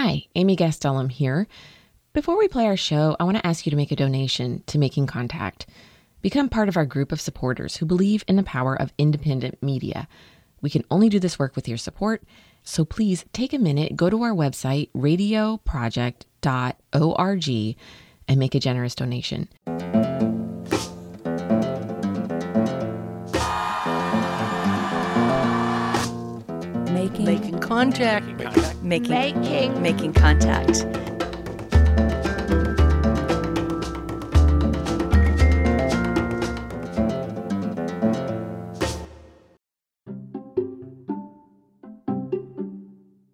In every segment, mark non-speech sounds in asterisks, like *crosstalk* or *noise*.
Hi, Amy Gastelum here. Before we play our show, I want to ask you to make a donation to Making Contact. Become part of our group of supporters who believe in the power of independent media. We can only do this work with your support, so please take a minute, go to our website, radioproject.org, and make a generous donation. Making, Making contact. making, Making. making contact.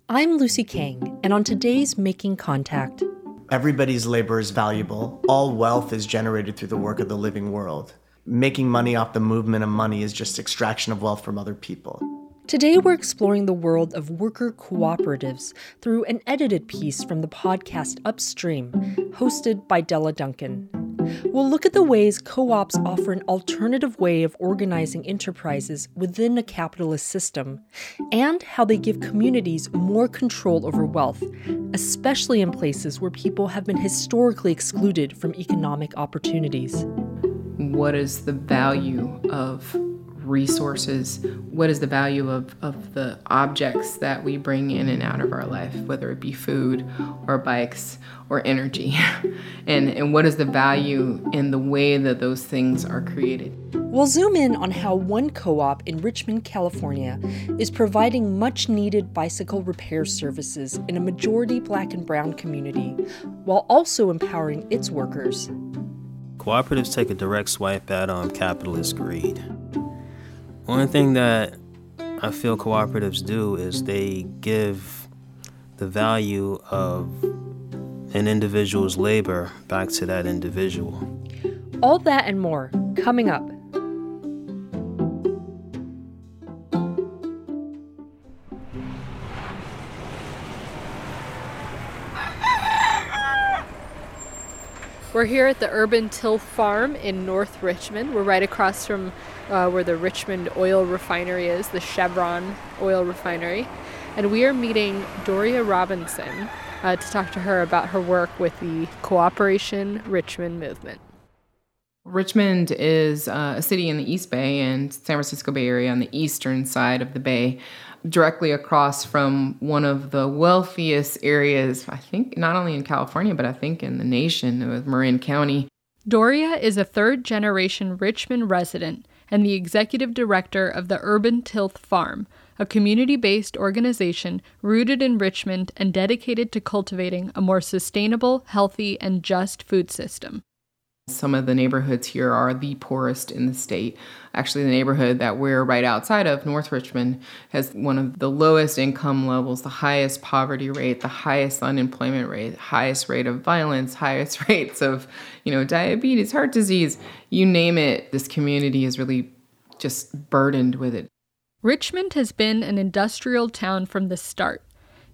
I'm Lucy Kang, and on today's Making Contact, Everybody's labor is valuable. All wealth is generated through the work of the living world. Making money off the movement of money is just extraction of wealth from other people. Today, we're exploring the world of worker cooperatives through an edited piece from the podcast Upstream, hosted by Della Duncan. We'll look at the ways co ops offer an alternative way of organizing enterprises within a capitalist system, and how they give communities more control over wealth, especially in places where people have been historically excluded from economic opportunities. what is the value of resources what is the value of, of the objects that we bring in and out of our life whether it be food or bikes or energy *laughs* and and what is the value in the way that those things are created We'll zoom in on how one co op in Richmond, California is providing much needed bicycle repair services in a majority black and brown community while also empowering its workers. Cooperatives take a direct swipe at um, capitalist greed. One thing that I feel cooperatives do is they give the value of an individual's labor back to that individual. All that and more coming up. We're here at the Urban Tilth Farm in North Richmond. We're right across from uh, where the Richmond oil refinery is, the Chevron oil refinery. And we are meeting Doria Robinson uh, to talk to her about her work with the Cooperation Richmond movement. Richmond is uh, a city in the East Bay and San Francisco Bay Area on the eastern side of the bay, directly across from one of the wealthiest areas, I think, not only in California, but I think in the nation, with Marin County. Doria is a third generation Richmond resident and the executive director of the Urban Tilth Farm, a community based organization rooted in Richmond and dedicated to cultivating a more sustainable, healthy, and just food system. Some of the neighborhoods here are the poorest in the state. Actually, the neighborhood that we're right outside of, North Richmond, has one of the lowest income levels, the highest poverty rate, the highest unemployment rate, highest rate of violence, *laughs* highest rates of, you know, diabetes, heart disease, you name it. This community is really just burdened with it. Richmond has been an industrial town from the start.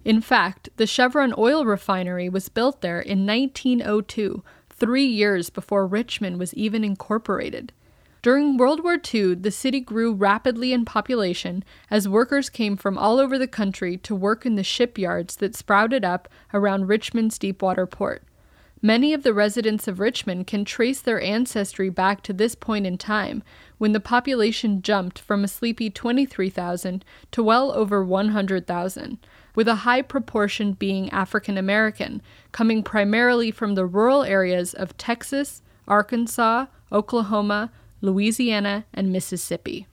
In fact, the Chevron oil refinery was built there in 1902, three years before Richmond was even incorporated. During World War II, the city grew rapidly in population as workers came from all over the country to work in the shipyards that sprouted up around Richmond's deepwater port. Many of the residents of Richmond can trace their ancestry back to this point in time, when the population jumped from a sleepy 23,000 to well over 100,000, with a high proportion being African American, coming primarily from the rural areas of Texas, Arkansas, Oklahoma, Louisiana, and Mississippi.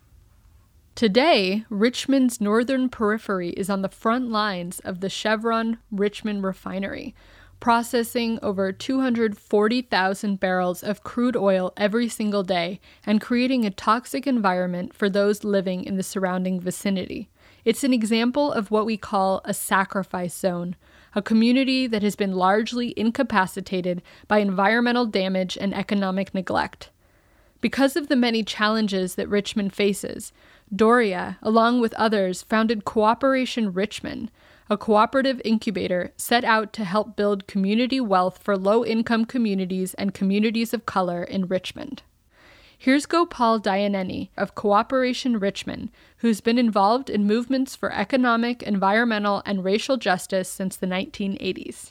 Today, Richmond's northern periphery is on the front lines of the Chevron Richmond refinery, processing over 240,000 barrels of crude oil every single day and creating a toxic environment for those living in the surrounding vicinity. It's an example of what we call a sacrifice zone, a community that has been largely incapacitated by environmental damage and economic neglect. Because of the many challenges that Richmond faces, Doria, along with others, founded Cooperation Richmond, a cooperative incubator set out to help build community wealth for low income communities and communities of color in Richmond. Here's Gopal Dayaneni of Cooperation Richmond, who's been involved in movements for economic, environmental, and racial justice since the 1980s.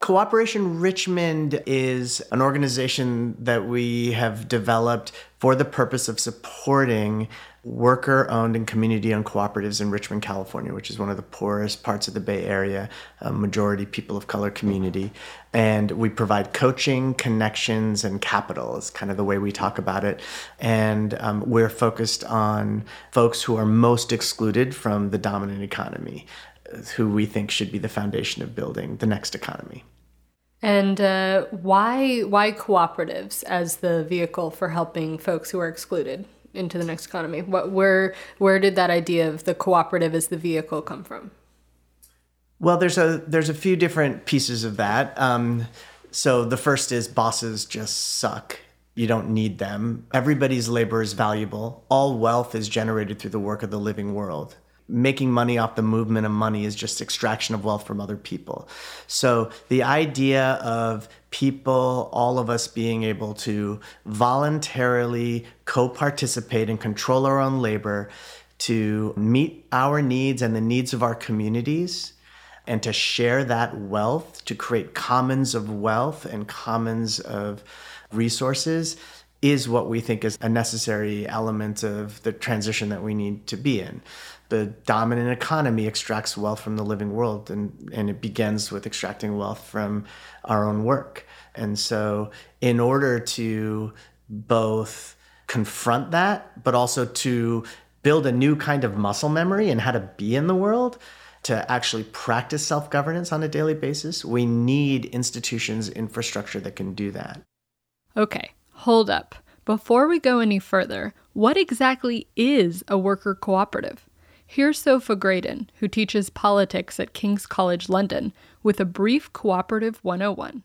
Cooperation Richmond is an organization that we have developed for the purpose of supporting worker owned and community owned cooperatives in Richmond, California, which is one of the poorest parts of the Bay Area, majority people of color community. And we provide coaching, connections, and capital, is kind of the way we talk about it. And um, we're focused on folks who are most excluded from the dominant economy who we think should be the foundation of building the next economy. And uh, why why cooperatives as the vehicle for helping folks who are excluded into the next economy? What where where did that idea of the cooperative as the vehicle come from? Well, there's a there's a few different pieces of that. Um, so the first is bosses just suck. You don't need them. Everybody's labor is valuable. All wealth is generated through the work of the living world making money off the movement of money is just extraction of wealth from other people. So the idea of people, all of us being able to voluntarily co participate and control our own labor to meet our needs and the needs of our communities and to share that wealth, to create commons of wealth and commons of resources is what we think is a necessary element of the transition that we need to be in. The dominant economy extracts wealth from the living world and, and it begins with extracting wealth from our own work. And so in order to both confront that but also to build a new kind of muscle memory and how to be in the world to actually practice self-governance on a daily basis we need institutions infrastructure that can do that. Okay hold up before we go any further what exactly is a worker cooperative Here's Sophia Graydon, who teaches politics at King's College London, with a brief Cooperative 101.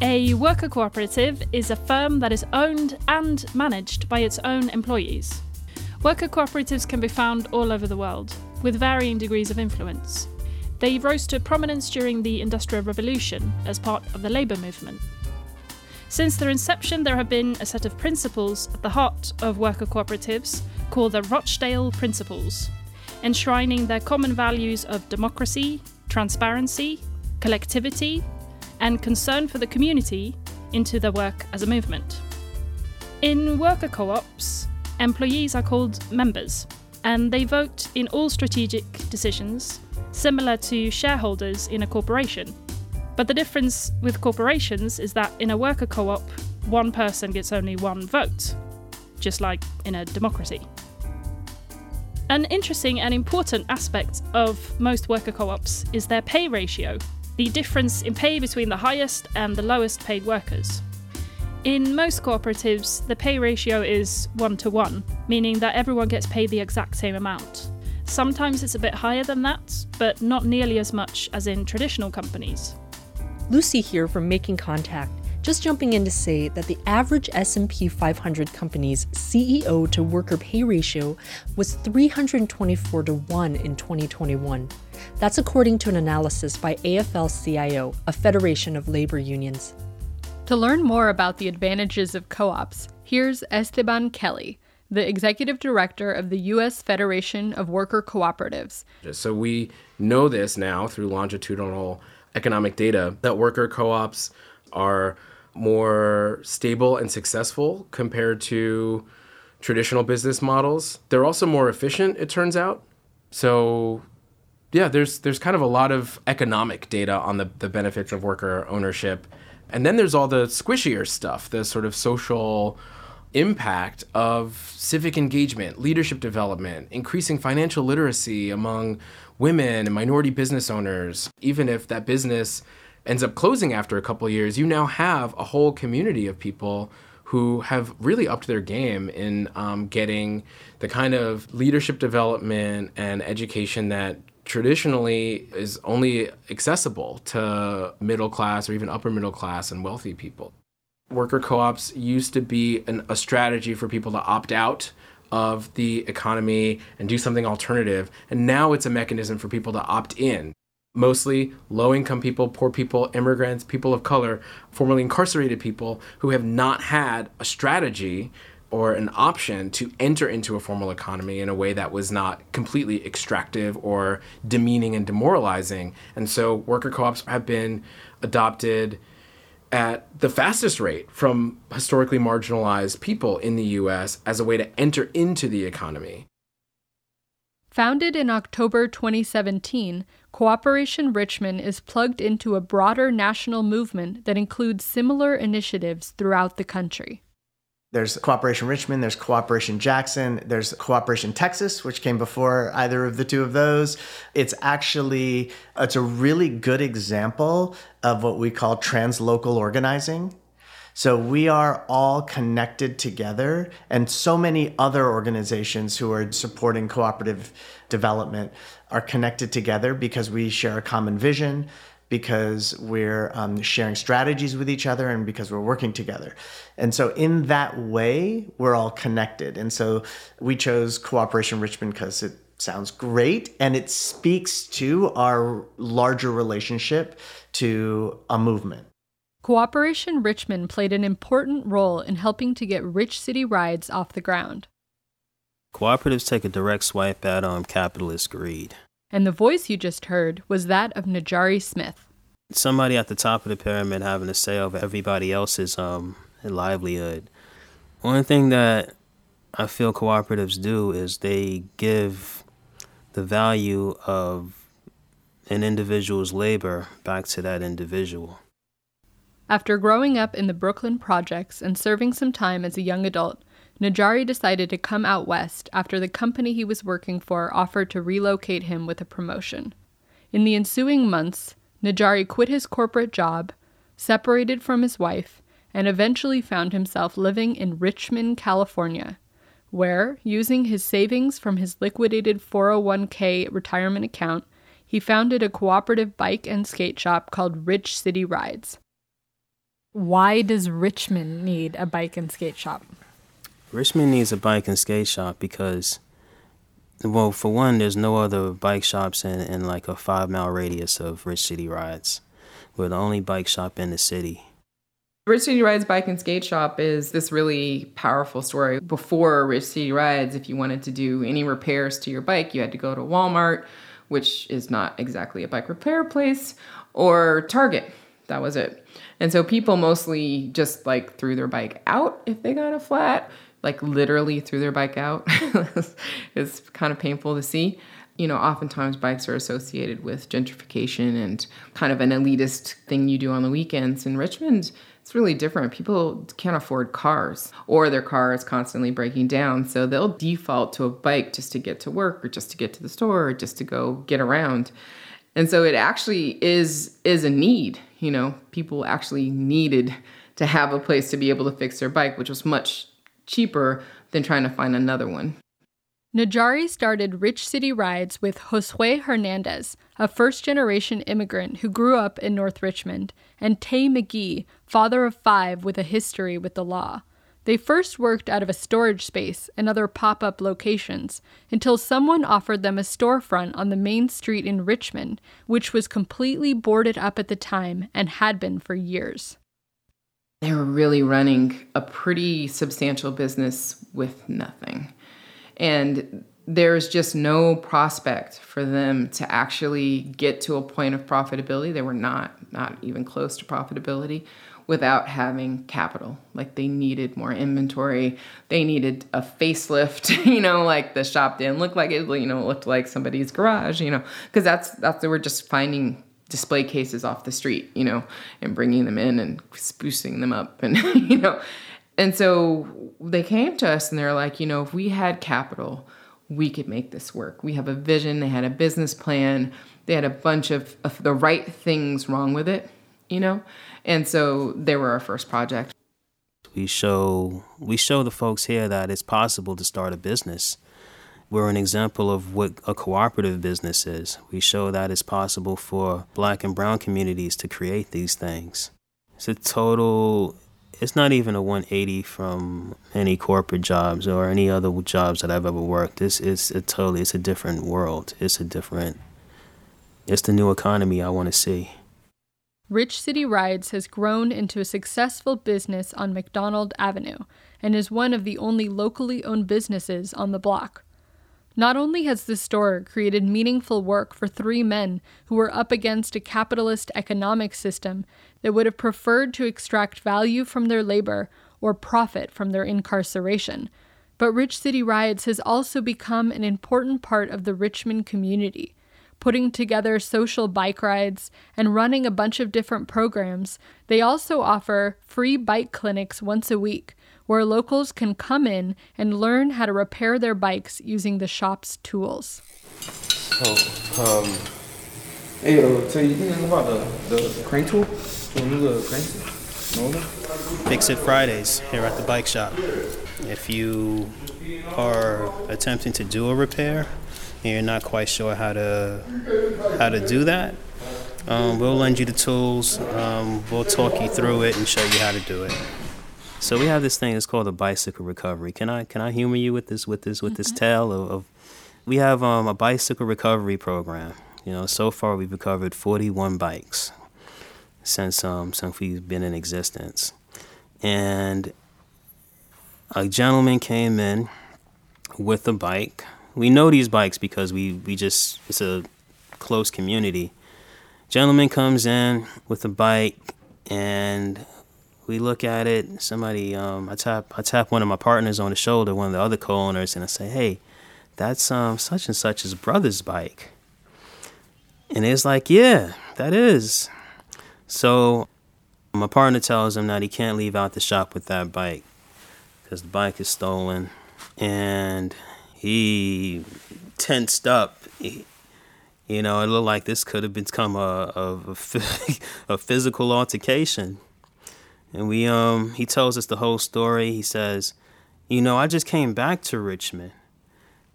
A worker cooperative is a firm that is owned and managed by its own employees. Worker cooperatives can be found all over the world, with varying degrees of influence. They rose to prominence during the Industrial Revolution as part of the labour movement. Since their inception, there have been a set of principles at the heart of worker cooperatives called the Rochdale Principles, enshrining their common values of democracy, transparency, collectivity, and concern for the community into their work as a movement. In worker co ops, employees are called members, and they vote in all strategic decisions, similar to shareholders in a corporation. But the difference with corporations is that in a worker co op, one person gets only one vote, just like in a democracy. An interesting and important aspect of most worker co ops is their pay ratio, the difference in pay between the highest and the lowest paid workers. In most cooperatives, the pay ratio is 1 to 1, meaning that everyone gets paid the exact same amount. Sometimes it's a bit higher than that, but not nearly as much as in traditional companies. Lucy here from Making Contact. Just jumping in to say that the average S&P 500 company's CEO to worker pay ratio was 324 to 1 in 2021. That's according to an analysis by AFL-CIO, a federation of labor unions. To learn more about the advantages of co-ops, here's Esteban Kelly, the executive director of the U.S. Federation of Worker Cooperatives. So we know this now through longitudinal economic data that worker co ops are more stable and successful compared to traditional business models. They're also more efficient, it turns out. So yeah, there's there's kind of a lot of economic data on the, the benefits of worker ownership. And then there's all the squishier stuff, the sort of social impact of civic engagement, leadership development, increasing financial literacy among women and minority business owners, even if that business ends up closing after a couple years, you now have a whole community of people who have really upped their game in um, getting the kind of leadership development and education that traditionally is only accessible to middle class or even upper middle class and wealthy people. Worker co ops used to be an, a strategy for people to opt out of the economy and do something alternative. And now it's a mechanism for people to opt in. mostly low income people, poor people, immigrants, people of color, formerly incarcerated people who have not had a strategy or an option to enter into a formal economy in a way that was not completely extractive or demeaning and demoralizing. And so worker co ops have been adopted at the fastest rate from historically marginalized people in the US as a way to enter into the economy. Founded in October 2017, Cooperation Richmond is plugged into a broader national movement that includes similar initiatives throughout the country. There's Cooperation Richmond, there's Cooperation Jackson, there's Cooperation Texas, which came before either of the two of those. It's actually it's a really good example of what we call translocal organizing. So we are all connected together, and so many other organizations who are supporting cooperative development are connected together because we share a common vision, because we're um, sharing strategies with each other and because we're working together. And so, in that way, we're all connected. And so, we chose Cooperation Richmond because it sounds great and it speaks to our larger relationship to a movement. Cooperation Richmond played an important role in helping to get Rich City Rides off the ground. Cooperatives take a direct swipe at um, capitalist greed. And the voice you just heard was that of Najari Smith. Somebody at the top of the pyramid having a say over everybody else's um, livelihood. One thing that I feel cooperatives do is they give the value of an individual's labor back to that individual. After growing up in the Brooklyn projects and serving some time as a young adult, Najari decided to come out west after the company he was working for offered to relocate him with a promotion. In the ensuing months, Najari quit his corporate job, separated from his wife, and eventually found himself living in Richmond, California, where, using his savings from his liquidated 401k retirement account, he founded a cooperative bike and skate shop called Rich City Rides. Why does Richmond need a bike and skate shop? Richmond needs a bike and skate shop because, well, for one, there's no other bike shops in, in like a five mile radius of Rich City Rides. We're the only bike shop in the city. Rich City Rides Bike and Skate Shop is this really powerful story. Before Rich City Rides, if you wanted to do any repairs to your bike, you had to go to Walmart, which is not exactly a bike repair place, or Target. That was it. And so people mostly just like threw their bike out if they got a flat like literally threw their bike out. *laughs* it's kind of painful to see. You know, oftentimes bikes are associated with gentrification and kind of an elitist thing you do on the weekends. In Richmond, it's really different. People can't afford cars or their car is constantly breaking down. So they'll default to a bike just to get to work or just to get to the store or just to go get around. And so it actually is is a need, you know, people actually needed to have a place to be able to fix their bike, which was much cheaper than trying to find another one. Najari started Rich City Rides with Josue Hernandez, a first generation immigrant who grew up in North Richmond, and Tay McGee, father of five with a history with the law. They first worked out of a storage space and other pop up locations until someone offered them a storefront on the main street in Richmond, which was completely boarded up at the time and had been for years they were really running a pretty substantial business with nothing. And there's just no prospect for them to actually get to a point of profitability. They were not not even close to profitability without having capital. Like they needed more inventory. They needed a facelift, *laughs* you know, like the shop didn't look like it, you know, looked like somebody's garage, you know, because that's that's they were just finding display cases off the street, you know, and bringing them in and sprucing them up and *laughs* you know. And so they came to us and they're like, you know, if we had capital, we could make this work. We have a vision, they had a business plan, they had a bunch of, of the right things wrong with it, you know? And so they were our first project. We show we show the folks here that it's possible to start a business we're an example of what a cooperative business is. We show that it's possible for black and brown communities to create these things. It's a total, it's not even a 180 from any corporate jobs or any other jobs that I've ever worked. This is a totally, it's a different world. It's a different, it's the new economy I want to see. Rich City Rides has grown into a successful business on McDonald Avenue and is one of the only locally owned businesses on the block. Not only has the store created meaningful work for three men who were up against a capitalist economic system that would have preferred to extract value from their labor or profit from their incarceration, but Rich City Rides has also become an important part of the Richmond community, putting together social bike rides and running a bunch of different programs. They also offer free bike clinics once a week where locals can come in and learn how to repair their bikes using the shop's tools. Oh, um, hey, uh, so you think about the, the crane tool? the crane tool? Fix It Fridays here at the bike shop. If you are attempting to do a repair and you're not quite sure how to how to do that, um, we'll lend you the tools. Um, we'll talk you through it and show you how to do it. So we have this thing. It's called a bicycle recovery. Can I can I humor you with this with this with this mm-hmm. tale of, of we have um, a bicycle recovery program. You know, so far we've recovered 41 bikes since um since we've been in existence, and a gentleman came in with a bike. We know these bikes because we we just it's a close community. Gentleman comes in with a bike and we look at it. Somebody, um, I tap, I tap one of my partners on the shoulder, one of the other co-owners, and I say, "Hey, that's um such and such's brother's bike." And it's like, "Yeah, that is." So my partner tells him that he can't leave out the shop with that bike because the bike is stolen, and he tensed up. He, you know, it looked like this could have become a, a, *laughs* a physical altercation and we um he tells us the whole story. He says, "You know, I just came back to Richmond.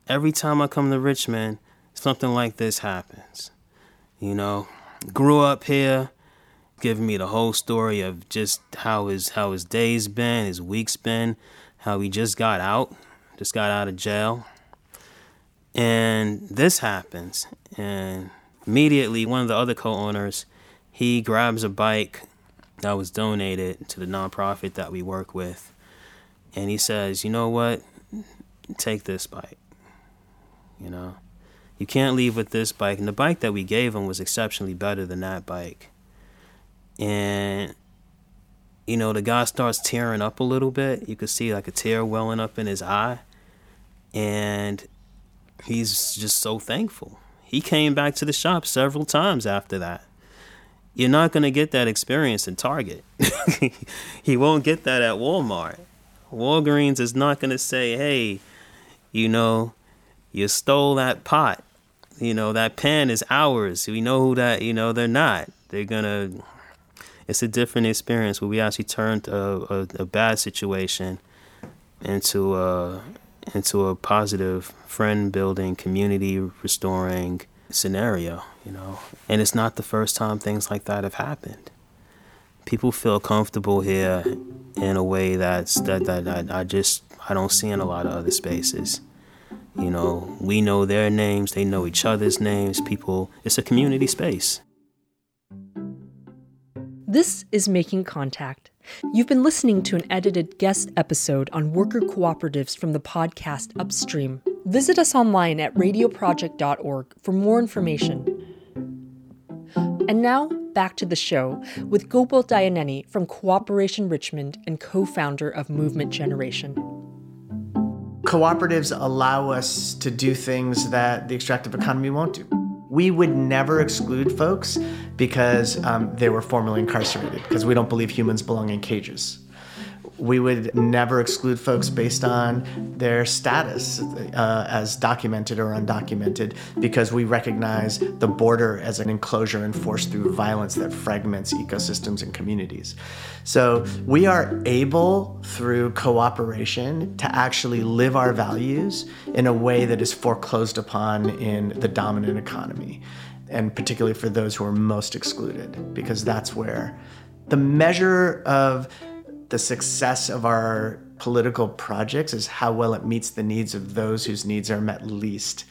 Every time I come to Richmond, something like this happens. You know, grew up here, giving me the whole story of just how his how his days been, his weeks been, how he just got out, just got out of jail. And this happens, and immediately one of the other co-owners, he grabs a bike that was donated to the nonprofit that we work with. And he says, you know what? Take this bike. You know, you can't leave with this bike. And the bike that we gave him was exceptionally better than that bike. And, you know, the guy starts tearing up a little bit. You could see like a tear welling up in his eye. And he's just so thankful. He came back to the shop several times after that you're not going to get that experience in Target. *laughs* he won't get that at Walmart. Walgreens is not going to say, hey, you know, you stole that pot. You know, that pan is ours. We know who that, you know, they're not. They're going to, it's a different experience where we actually turned a, a, a bad situation into a, into a positive friend building, community restoring scenario you know. And it's not the first time things like that have happened. People feel comfortable here in a way that's that that I, I just I don't see in a lot of other spaces. You know, we know their names, they know each other's names. People, it's a community space. This is Making Contact. You've been listening to an edited guest episode on worker cooperatives from the podcast Upstream. Visit us online at radioproject.org for more information. And now, back to the show with Gopal Dayaneni from Cooperation Richmond and co founder of Movement Generation. Cooperatives allow us to do things that the extractive economy won't do. We would never exclude folks because um, they were formerly incarcerated, because we don't believe humans belong in cages we would never exclude folks based on their status uh, as documented or undocumented because we recognize the border as an enclosure enforced through violence that fragments ecosystems and communities. So we are able through cooperation to actually live our values in a way that is foreclosed upon in the dominant economy and particularly for those who are most excluded because that's where the measure of the success of our political projects is how well it meets the needs of those whose needs are met least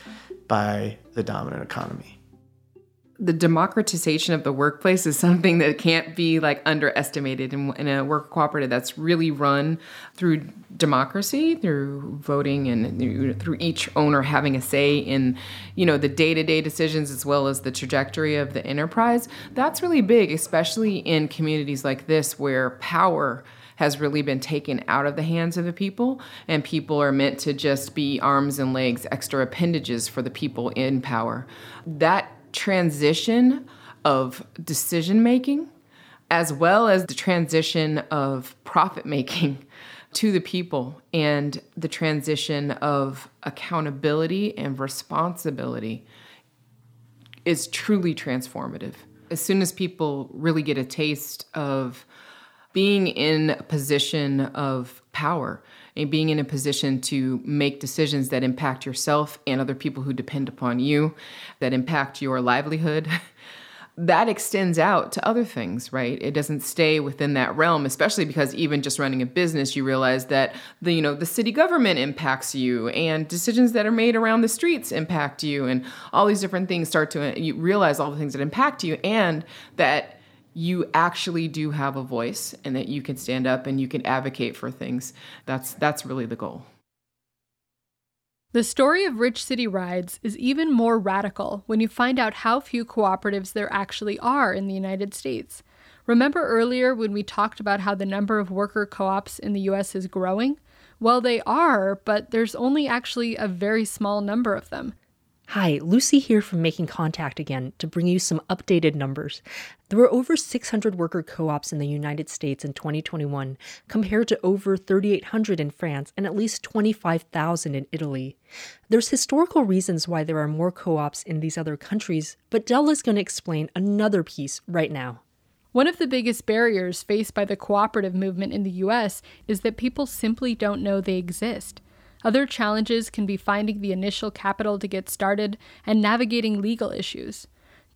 by the dominant economy. the democratization of the workplace is something that can't be like underestimated in, in, a work cooperative that's really run through democracy through voting and through each owner having a say in you know the day-to-day decisions as well as the trajectory of the enterprise that's really big especially in communities like this where power has really been taken out of the hands of the people, and people are meant to just be arms and legs, extra appendages for the people in power. That transition of decision making, as well as the transition of profit making *laughs* to the people and the transition of accountability and responsibility is truly transformative. As soon as people really get a taste of being in a position of power and being in a position to make decisions that impact yourself and other people who depend upon you, that impact your livelihood. *laughs* that extends out to other things, right? It doesn't stay within that realm, especially because even just running a business, you realize that the you know the city government impacts you, and decisions that are made around the streets impact you, and all these different things start to uh, you realize all the things that impact you, and that you actually do have a voice and that you can stand up and you can advocate for things. That's that's really the goal. The story of Rich City Rides is even more radical when you find out how few cooperatives there actually are in the United States. Remember earlier when we talked about how the number of worker co ops in the US is growing? Well, they are, but there's only actually a very small number of them. Hi, Lucy here from Making Contact again to bring you some updated numbers. There were over 600 worker co ops in the United States in 2021, compared to over 3,800 in France and at least 25,000 in Italy. There's historical reasons why there are more co ops in these other countries, but Della is going to explain another piece right now. One of the biggest barriers faced by the cooperative movement in the US is that people simply don't know they exist. Other challenges can be finding the initial capital to get started and navigating legal issues.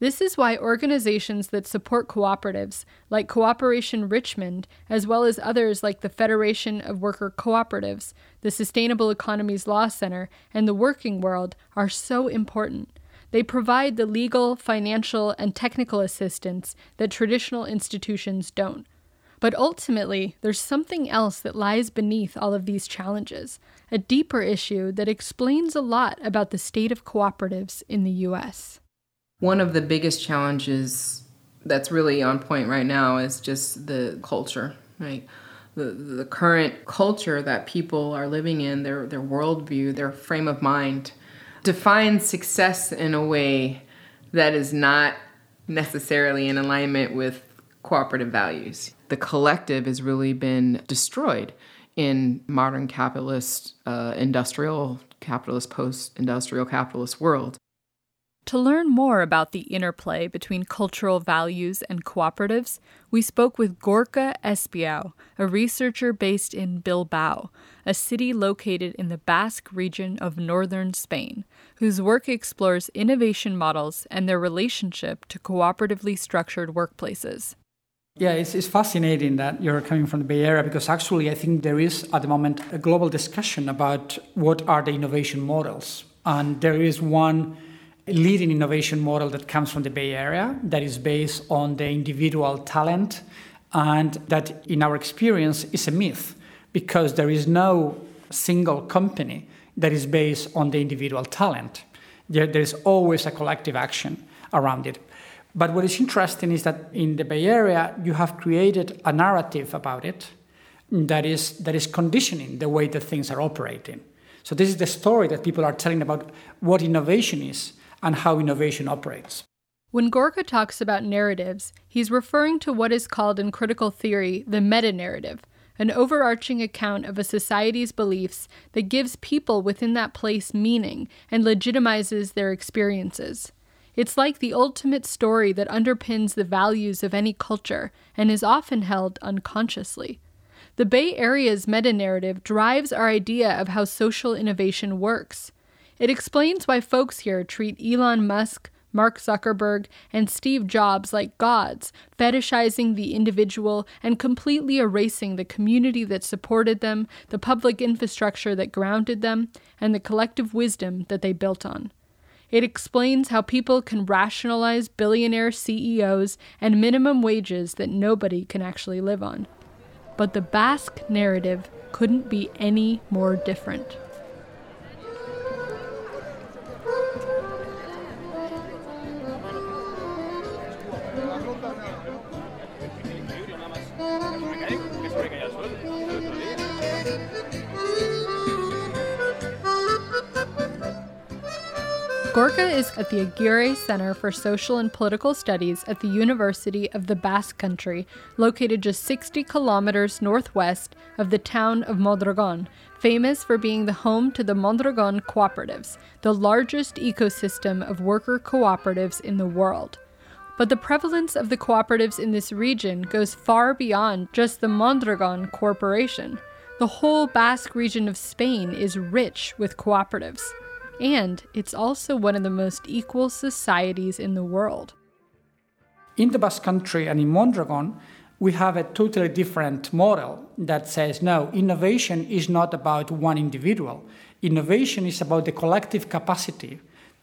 This is why organizations that support cooperatives, like Cooperation Richmond, as well as others like the Federation of Worker Cooperatives, the Sustainable Economies Law Center, and the Working World, are so important. They provide the legal, financial, and technical assistance that traditional institutions don't. But ultimately, there's something else that lies beneath all of these challenges, a deeper issue that explains a lot about the state of cooperatives in the US. One of the biggest challenges that's really on point right now is just the culture, right? The, the current culture that people are living in, their, their worldview, their frame of mind, defines success in a way that is not necessarily in alignment with cooperative values the collective has really been destroyed in modern capitalist, uh, industrial capitalist, post industrial capitalist world. To learn more about the interplay between cultural values and cooperatives, we spoke with Gorka Espiau, a researcher based in Bilbao, a city located in the Basque region of northern Spain, whose work explores innovation models and their relationship to cooperatively structured workplaces. Yeah, it's, it's fascinating that you're coming from the Bay Area because actually I think there is at the moment a global discussion about what are the innovation models. And there is one leading innovation model that comes from the Bay Area that is based on the individual talent and that in our experience is a myth because there is no single company that is based on the individual talent. There, there's always a collective action around it. But what is interesting is that in the Bay Area, you have created a narrative about it that is, that is conditioning the way that things are operating. So, this is the story that people are telling about what innovation is and how innovation operates. When Gorka talks about narratives, he's referring to what is called in critical theory the meta narrative, an overarching account of a society's beliefs that gives people within that place meaning and legitimizes their experiences. It's like the ultimate story that underpins the values of any culture and is often held unconsciously. The Bay Area's meta narrative drives our idea of how social innovation works. It explains why folks here treat Elon Musk, Mark Zuckerberg, and Steve Jobs like gods, fetishizing the individual and completely erasing the community that supported them, the public infrastructure that grounded them, and the collective wisdom that they built on. It explains how people can rationalize billionaire CEOs and minimum wages that nobody can actually live on. But the Basque narrative couldn't be any more different. At the Aguirre Center for Social and Political Studies at the University of the Basque Country, located just 60 kilometers northwest of the town of Mondragon, famous for being the home to the Mondragon Cooperatives, the largest ecosystem of worker cooperatives in the world. But the prevalence of the cooperatives in this region goes far beyond just the Mondragon Corporation. The whole Basque region of Spain is rich with cooperatives and it's also one of the most equal societies in the world. In the Basque Country and in Mondragon, we have a totally different model that says no, innovation is not about one individual. Innovation is about the collective capacity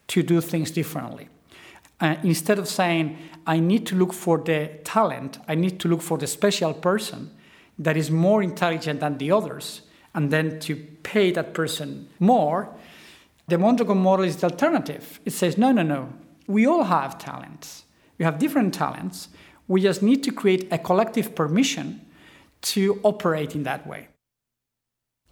to do things differently. Uh, instead of saying, I need to look for the talent, I need to look for the special person that is more intelligent than the others, and then to pay that person more, the Mondragon model is the alternative. It says, no, no, no. We all have talents. We have different talents. We just need to create a collective permission to operate in that way.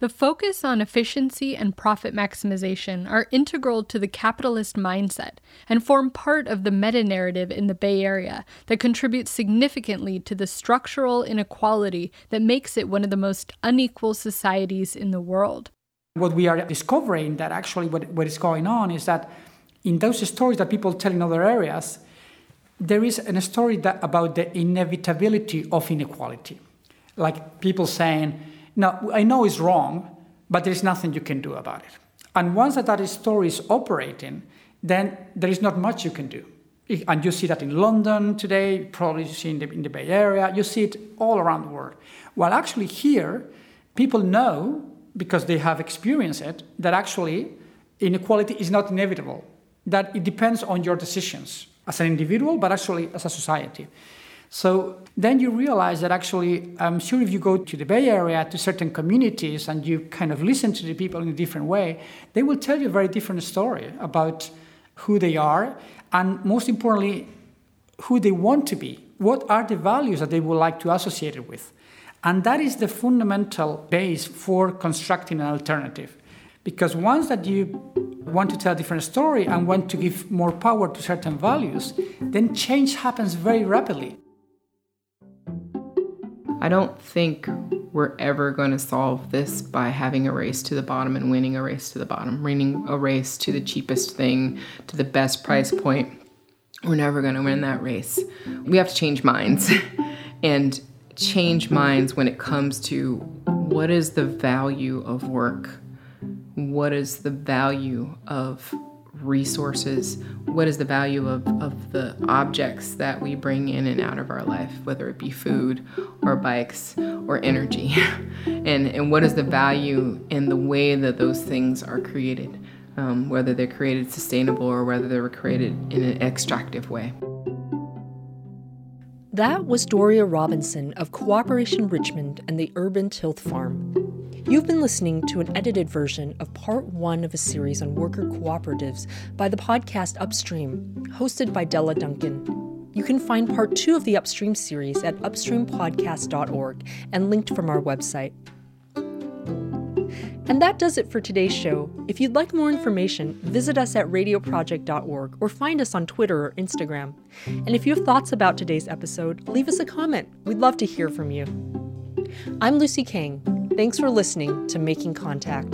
The focus on efficiency and profit maximization are integral to the capitalist mindset and form part of the meta narrative in the Bay Area that contributes significantly to the structural inequality that makes it one of the most unequal societies in the world. What we are discovering that actually what, what is going on is that in those stories that people tell in other areas, there is a story that, about the inevitability of inequality. Like people saying, no, I know it's wrong, but there's nothing you can do about it. And once that, that story is operating, then there is not much you can do. And you see that in London today, probably you see in the, in the Bay Area, you see it all around the world. While actually here, people know because they have experienced it, that actually inequality is not inevitable, that it depends on your decisions as an individual, but actually as a society. So then you realize that actually, I'm sure if you go to the Bay Area, to certain communities, and you kind of listen to the people in a different way, they will tell you a very different story about who they are, and most importantly, who they want to be. What are the values that they would like to associate it with? And that is the fundamental base for constructing an alternative. Because once that you want to tell a different story and want to give more power to certain values, then change happens very rapidly. I don't think we're ever going to solve this by having a race to the bottom and winning a race to the bottom, winning a race to the cheapest thing, to the best price point. We're never going to win that race. We have to change minds. *laughs* and change minds when it comes to what is the value of work? What is the value of resources? What is the value of, of the objects that we bring in and out of our life, whether it be food or bikes or energy? *laughs* and, and what is the value in the way that those things are created, um, whether they're created sustainable or whether they were created in an extractive way? That was Doria Robinson of Cooperation Richmond and the Urban Tilth Farm. You've been listening to an edited version of part one of a series on worker cooperatives by the podcast Upstream, hosted by Della Duncan. You can find part two of the Upstream series at upstreampodcast.org and linked from our website. And that does it for today's show. If you'd like more information, visit us at radioproject.org or find us on Twitter or Instagram. And if you have thoughts about today's episode, leave us a comment. We'd love to hear from you. I'm Lucy Kang. Thanks for listening to Making Contact.